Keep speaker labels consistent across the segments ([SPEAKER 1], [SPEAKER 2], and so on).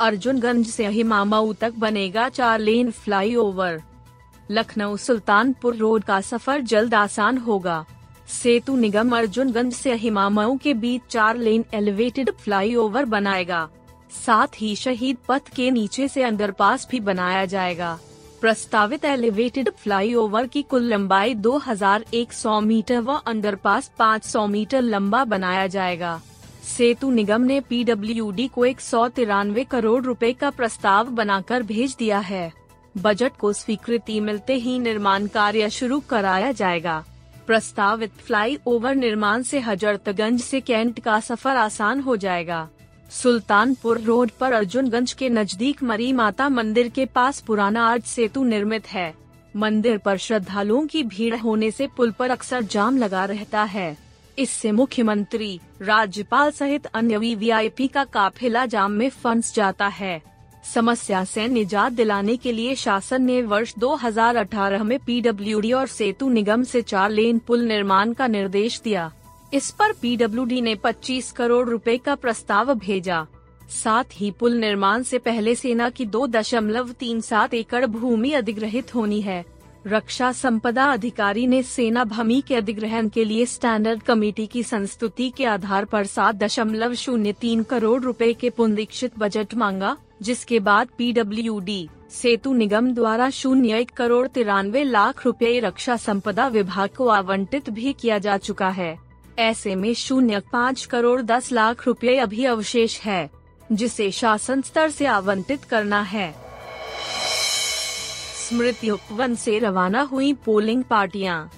[SPEAKER 1] अर्जुनगंज से हिमामऊ तक बनेगा चार lane flyover. Lucknow Sultanpur road का सफ़र जल्द आसान होगा। सेतु निगम अर्जुनगंज से हिमामऊ के बीच चार लेन एलिवेटेड फ्लाईओवर बनाएगा। साथ ही शहीद पथ के नीचे से अंडरपास भी बनाया जाएगा। प्रस्तावित एलिवेटेड फ्लाईओवर की कुल लंबाई 2100 मीटर व अंडरपास 500 मीटर लंबा बनाया जाएगा। सेतु निगम ने पीडब्ल्यूडी को एक सौ तिरानवे करोड़ रुपए का प्रस्ताव बनाकर भेज दिया है। बजट को स्वीकृति मिलते ही निर्माण कार्य शुरू कराया जाएगा। प्रस्तावित फ्लाई ओवर निर्माण से हजरतगंज से कैंट का सफ़र आसान हो जाएगा। सुल्तानपुर रोड पर अर्जुनगंज के नज़दीक मरी माता मंदिर के पास पुराना आर्ट सेतु निर्मित है। मंदिर पर श्रद्धालुओं की भीड़ होने से पुल पर अक्सर जाम लगा रहता है। इससे मुख्यमंत्री राज्यपाल सहित अन्य वीवीआईपी का काफिला जाम में फंस जाता है। समस्या से निजात दिलाने के लिए शासन ने वर्ष 2018 में पीडब्ल्यूडी और सेतु निगम से चार लेन पुल निर्माण का निर्देश दिया। इस पर पीडब्ल्यूडी ने 25 करोड़ रुपए का प्रस्ताव भेजा। साथ ही पुल निर्माण से पहले सेना की दो दशमलव तीन सात एकड़ भूमि अधिग्रहित होनी है। रक्षा संपदा अधिकारी ने सेना भूमि के अधिग्रहण के लिए स्टैंडर्ड कमेटी की संस्तुति के आधार पर सात दशमलव शून्य तीन करोड़ रुपए के पुनरीक्षित बजट मांगा, जिसके बाद पीडब्ल्यूडी, सेतु निगम द्वारा शून्य एक करोड़ तिरानवे लाख रुपए रक्षा संपदा विभाग को आवंटित भी किया जा चुका है। ऐसे में शून्य पाँच करोड़ दस लाख रुपए अभी अवशेष है, जिसे शासन स्तर से आवंटित करना है। स्मृति उपवन से रवाना हुई पोलिंग पार्टियाँ।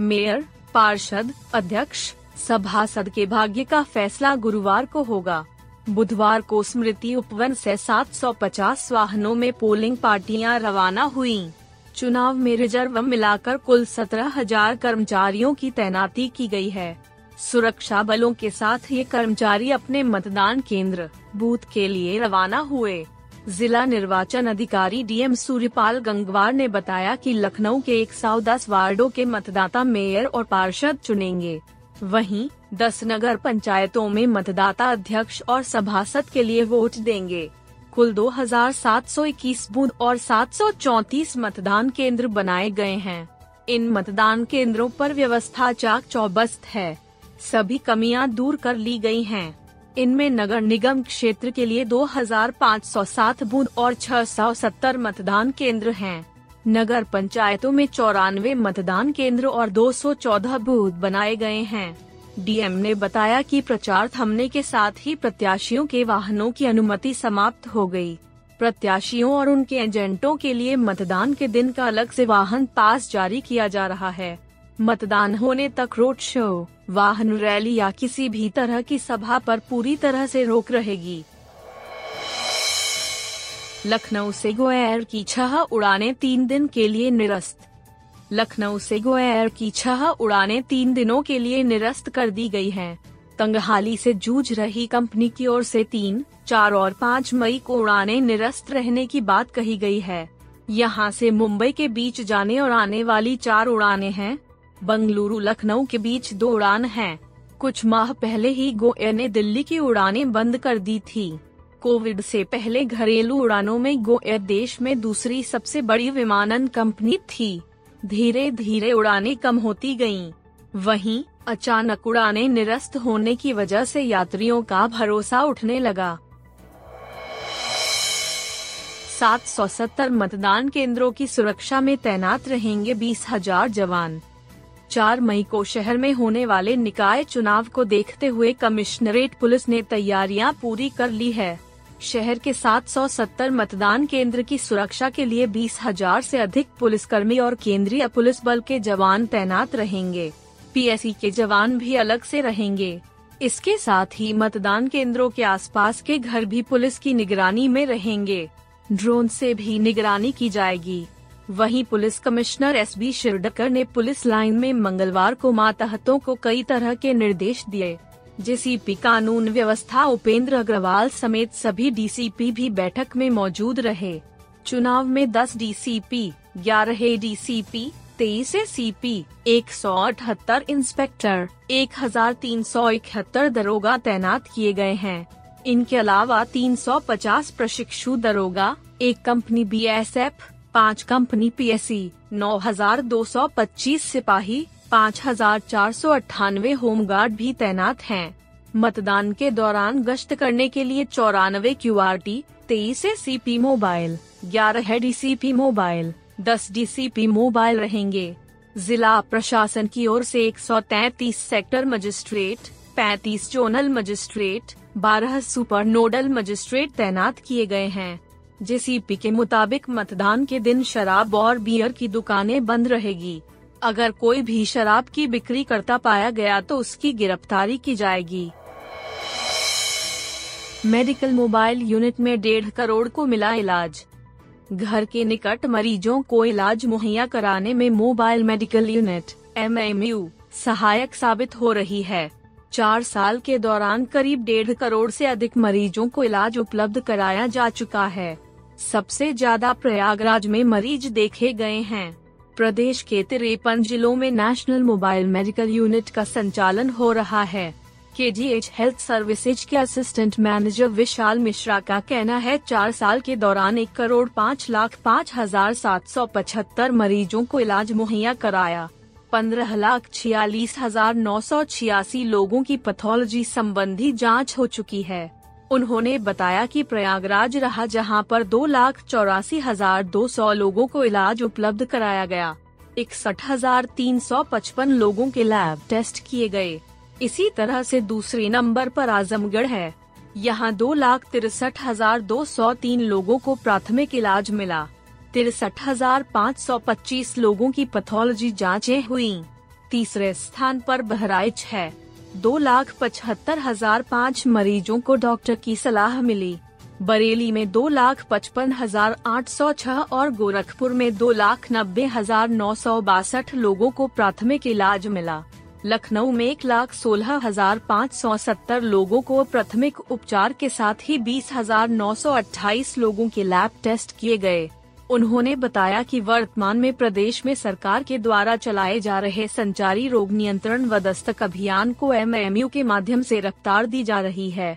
[SPEAKER 1] मेयर, पार्षद, अध्यक्ष, सभासद के भाग्य का फैसला गुरुवार को होगा। बुधवार को स्मृति उपवन से 750 वाहनों में पोलिंग पार्टियाँ रवाना हुईं। चुनाव में रिज़र्व मिलाकर कुल सत्रह हज़ार कर्मचारियों की तैनाती की गई है। सुरक्षा बलों के साथ ये कर्मचारी अपने मतदान केंद्र, बूथ के लिए रवाना हुए। जिला निर्वाचन अधिकारी डीएम सूर्यपाल गंगवार ने बताया कि लखनऊ के 110 वार्डों के मतदाता मेयर और पार्षद चुनेंगे। वहीं 10 नगर पंचायतों में मतदाता अध्यक्ष और सभासद के लिए वोट देंगे। कुल 2,721 बूथ और 734 मतदान केंद्र बनाए गए हैं। इन मतदान केंद्रों पर व्यवस्था चाक चौबस्त है। सभी कमियाँ दूर कर ली गई हैं। इनमें नगर निगम क्षेत्र के लिए 2,507 बूथ और 670 मतदान केंद्र हैं। नगर पंचायतों में चौरानवे मतदान केंद्र और 214 बूथ बनाए गए हैं डीएम ने बताया कि प्रचार थमने के साथ ही प्रत्याशियों के वाहनों की अनुमति समाप्त हो गई। प्रत्याशियों और उनके एजेंटों के लिए मतदान के दिन का अलग से वाहन पास जारी किया जा रहा है मतदान होने तक रोड शो, वाहन रैली या किसी भी तरह की सभा पर पूरी तरह से रोक रहेगी। लखनऊ से गो एयर की छह उड़ाने तीन दिन के लिए निरस्त। लखनऊ से गो एयर की छह उड़ाने तीन दिनों के लिए निरस्त कर दी गई हैं। तंगहाली से जूझ रही कंपनी की ओर से तीन, चार और पाँच मई को उड़ाने निरस्त रहने की बात कही गई है। यहाँ से मुंबई के बीच जाने और आने वाली चार उड़ाने हैं। बंगलुरु लखनऊ के बीच दो उड़ान हैं। कुछ माह पहले ही गो एयर ने दिल्ली की उड़ानें बंद कर दी थी। कोविड से पहले घरेलू उड़ानों में गो एयर देश में दूसरी सबसे बड़ी विमानन कंपनी थी। धीरे धीरे उड़ानें कम होती गई वहीं, अचानक उड़ानें निरस्त होने की वजह से यात्रियों का भरोसा उठने लगा। 770 मतदान केंद्रों की सुरक्षा में तैनात रहेंगे बीस हज़ार जवान। चार मई को शहर में होने वाले निकाय चुनाव को देखते हुए कमिश्नरेट पुलिस ने तैयारियाँ पूरी कर ली है। शहर के 770 मतदान केंद्र की सुरक्षा के लिए बीस हज़ार ऐसी अधिक पुलिसकर्मी और केंद्रीय पुलिस बल के जवान तैनात रहेंगे। पीएससी के जवान भी अलग से रहेंगे। इसके साथ ही मतदान केंद्रों के आसपास के घर भी पुलिस की निगरानी में रहेंगे। ड्रोन से भी निगरानी की जाएगी। वहीं police commissioner S B Shirodkar ने पुलिस लाइन में मंगलवार को मातहतों को कई तरह के निर्देश दिए, जेसीपी कानून व्यवस्था उपेंद्र अग्रवाल समेत सभी डीसीपी भी बैठक में मौजूद रहे। चुनाव में 10 डीसीपी 11 एडीसीपी तेईस सीपी, एक सौ अठहत्तर इंस्पेक्टर, एक हज़ार तीन सौ इकहत्तर दरोगा तैनात किए गए हैं। इनके अलावा 350 प्रशिक्षु दरोगा, एक कंपनी बी एस एफ़ पाँच कंपनी पी एस सी नौ हज़ार दो सौ पच्चीस सिपाही, पाँच हज़ार चार सौ अट्ठानवे होमगार्ड भी तैनात हैं। मतदान के दौरान गश्त करने के लिए चौरानवे क्यू आर टी तेईस सी पी मोबाइल, ग्यारह डी सी पी मोबाइल, दस डी सी पी मोबाइल रहेंगे जिला प्रशासन की ओर से 133 sector magistrate 35 zonal magistrate 12 super nodal magistrate तैनात किए गए हैं जेसीपी के मुताबिक मतदान के दिन शराब और बियर की दुकानें बंद रहेगी। अगर कोई भी शराब की बिक्री करता पाया गया तो उसकी गिरफ्तारी की जाएगी। मेडिकल मोबाइल यूनिट में डेढ़ करोड़ को मिला इलाज। घर के निकट मरीजों को इलाज मुहैया कराने में मोबाइल मेडिकल यूनिट एम सहायक साबित हो रही है। चार साल के दौरान करीब डेढ़ करोड़ से अधिक मरीजों को इलाज उपलब्ध कराया जा चुका है। सबसे ज़्यादा प्रयागराज में मरीज़ देखे गए हैं। प्रदेश के तिरपन जिलों में नेशनल मोबाइल मेडिकल यूनिट का संचालन हो रहा है। K G H health services के असिस्टेंट मैनेजर विशाल मिश्रा का कहना है, चार साल के दौरान एक करोड़ पाँच लाख पाँच हज़ार सात सौ पचहत्तर मरीजों को इलाज मुहैया कराया। पंद्रह लाख छियालीस हज़ार नौ सौ छियासी लोगों की पैथोलॉजी संबंधी जाँच हो चुकी है। उन्होंने बताया कि प्रयागराज रहा जहाँ पर दो लाख चौरासी हज़ार दो सौ लोगों को इलाज उपलब्ध कराया गया। इकसठ हज़ार तीन सौ पचपन लोगों के लैब टेस्ट किए गए। इसी तरह से दूसरे नंबर पर आजमगढ़ है। यहाँ दो लाख तिरसठ हज़ार दो सौ तीन लोगों को प्राथमिक इलाज मिला। तिरसठ हज़ार पाँच सौ पच्चीस लोगों की पैथोलॉजी जाँचें हुई। तीसरे स्थान पर बहराइच है। दो लाख पचहत्तर हज़ार पाँच मरीजों को डॉक्टर की सलाह मिली। बरेली में दो लाख पचपन हज़ार आठ सौ छह और गोरखपुर में दो लाख नब्बे हज़ार नौ सौ बासठ लोगों को प्राथमिक इलाज मिला। लखनऊ में एक लाख सोलह हज़ार पाँच सौ सत्तर लोगों को प्राथमिक उपचार के साथ ही बीस हज़ार नौ सौ अट्ठाईस लोगों के लैब टेस्ट किए गए। उन्होंने बताया कि वर्तमान में प्रदेश में सरकार के द्वारा चलाए जा रहे संचारी रोग नियंत्रण व दस्तक अभियान को एमएमयू के माध्यम से रफ्तार दी जा रही है।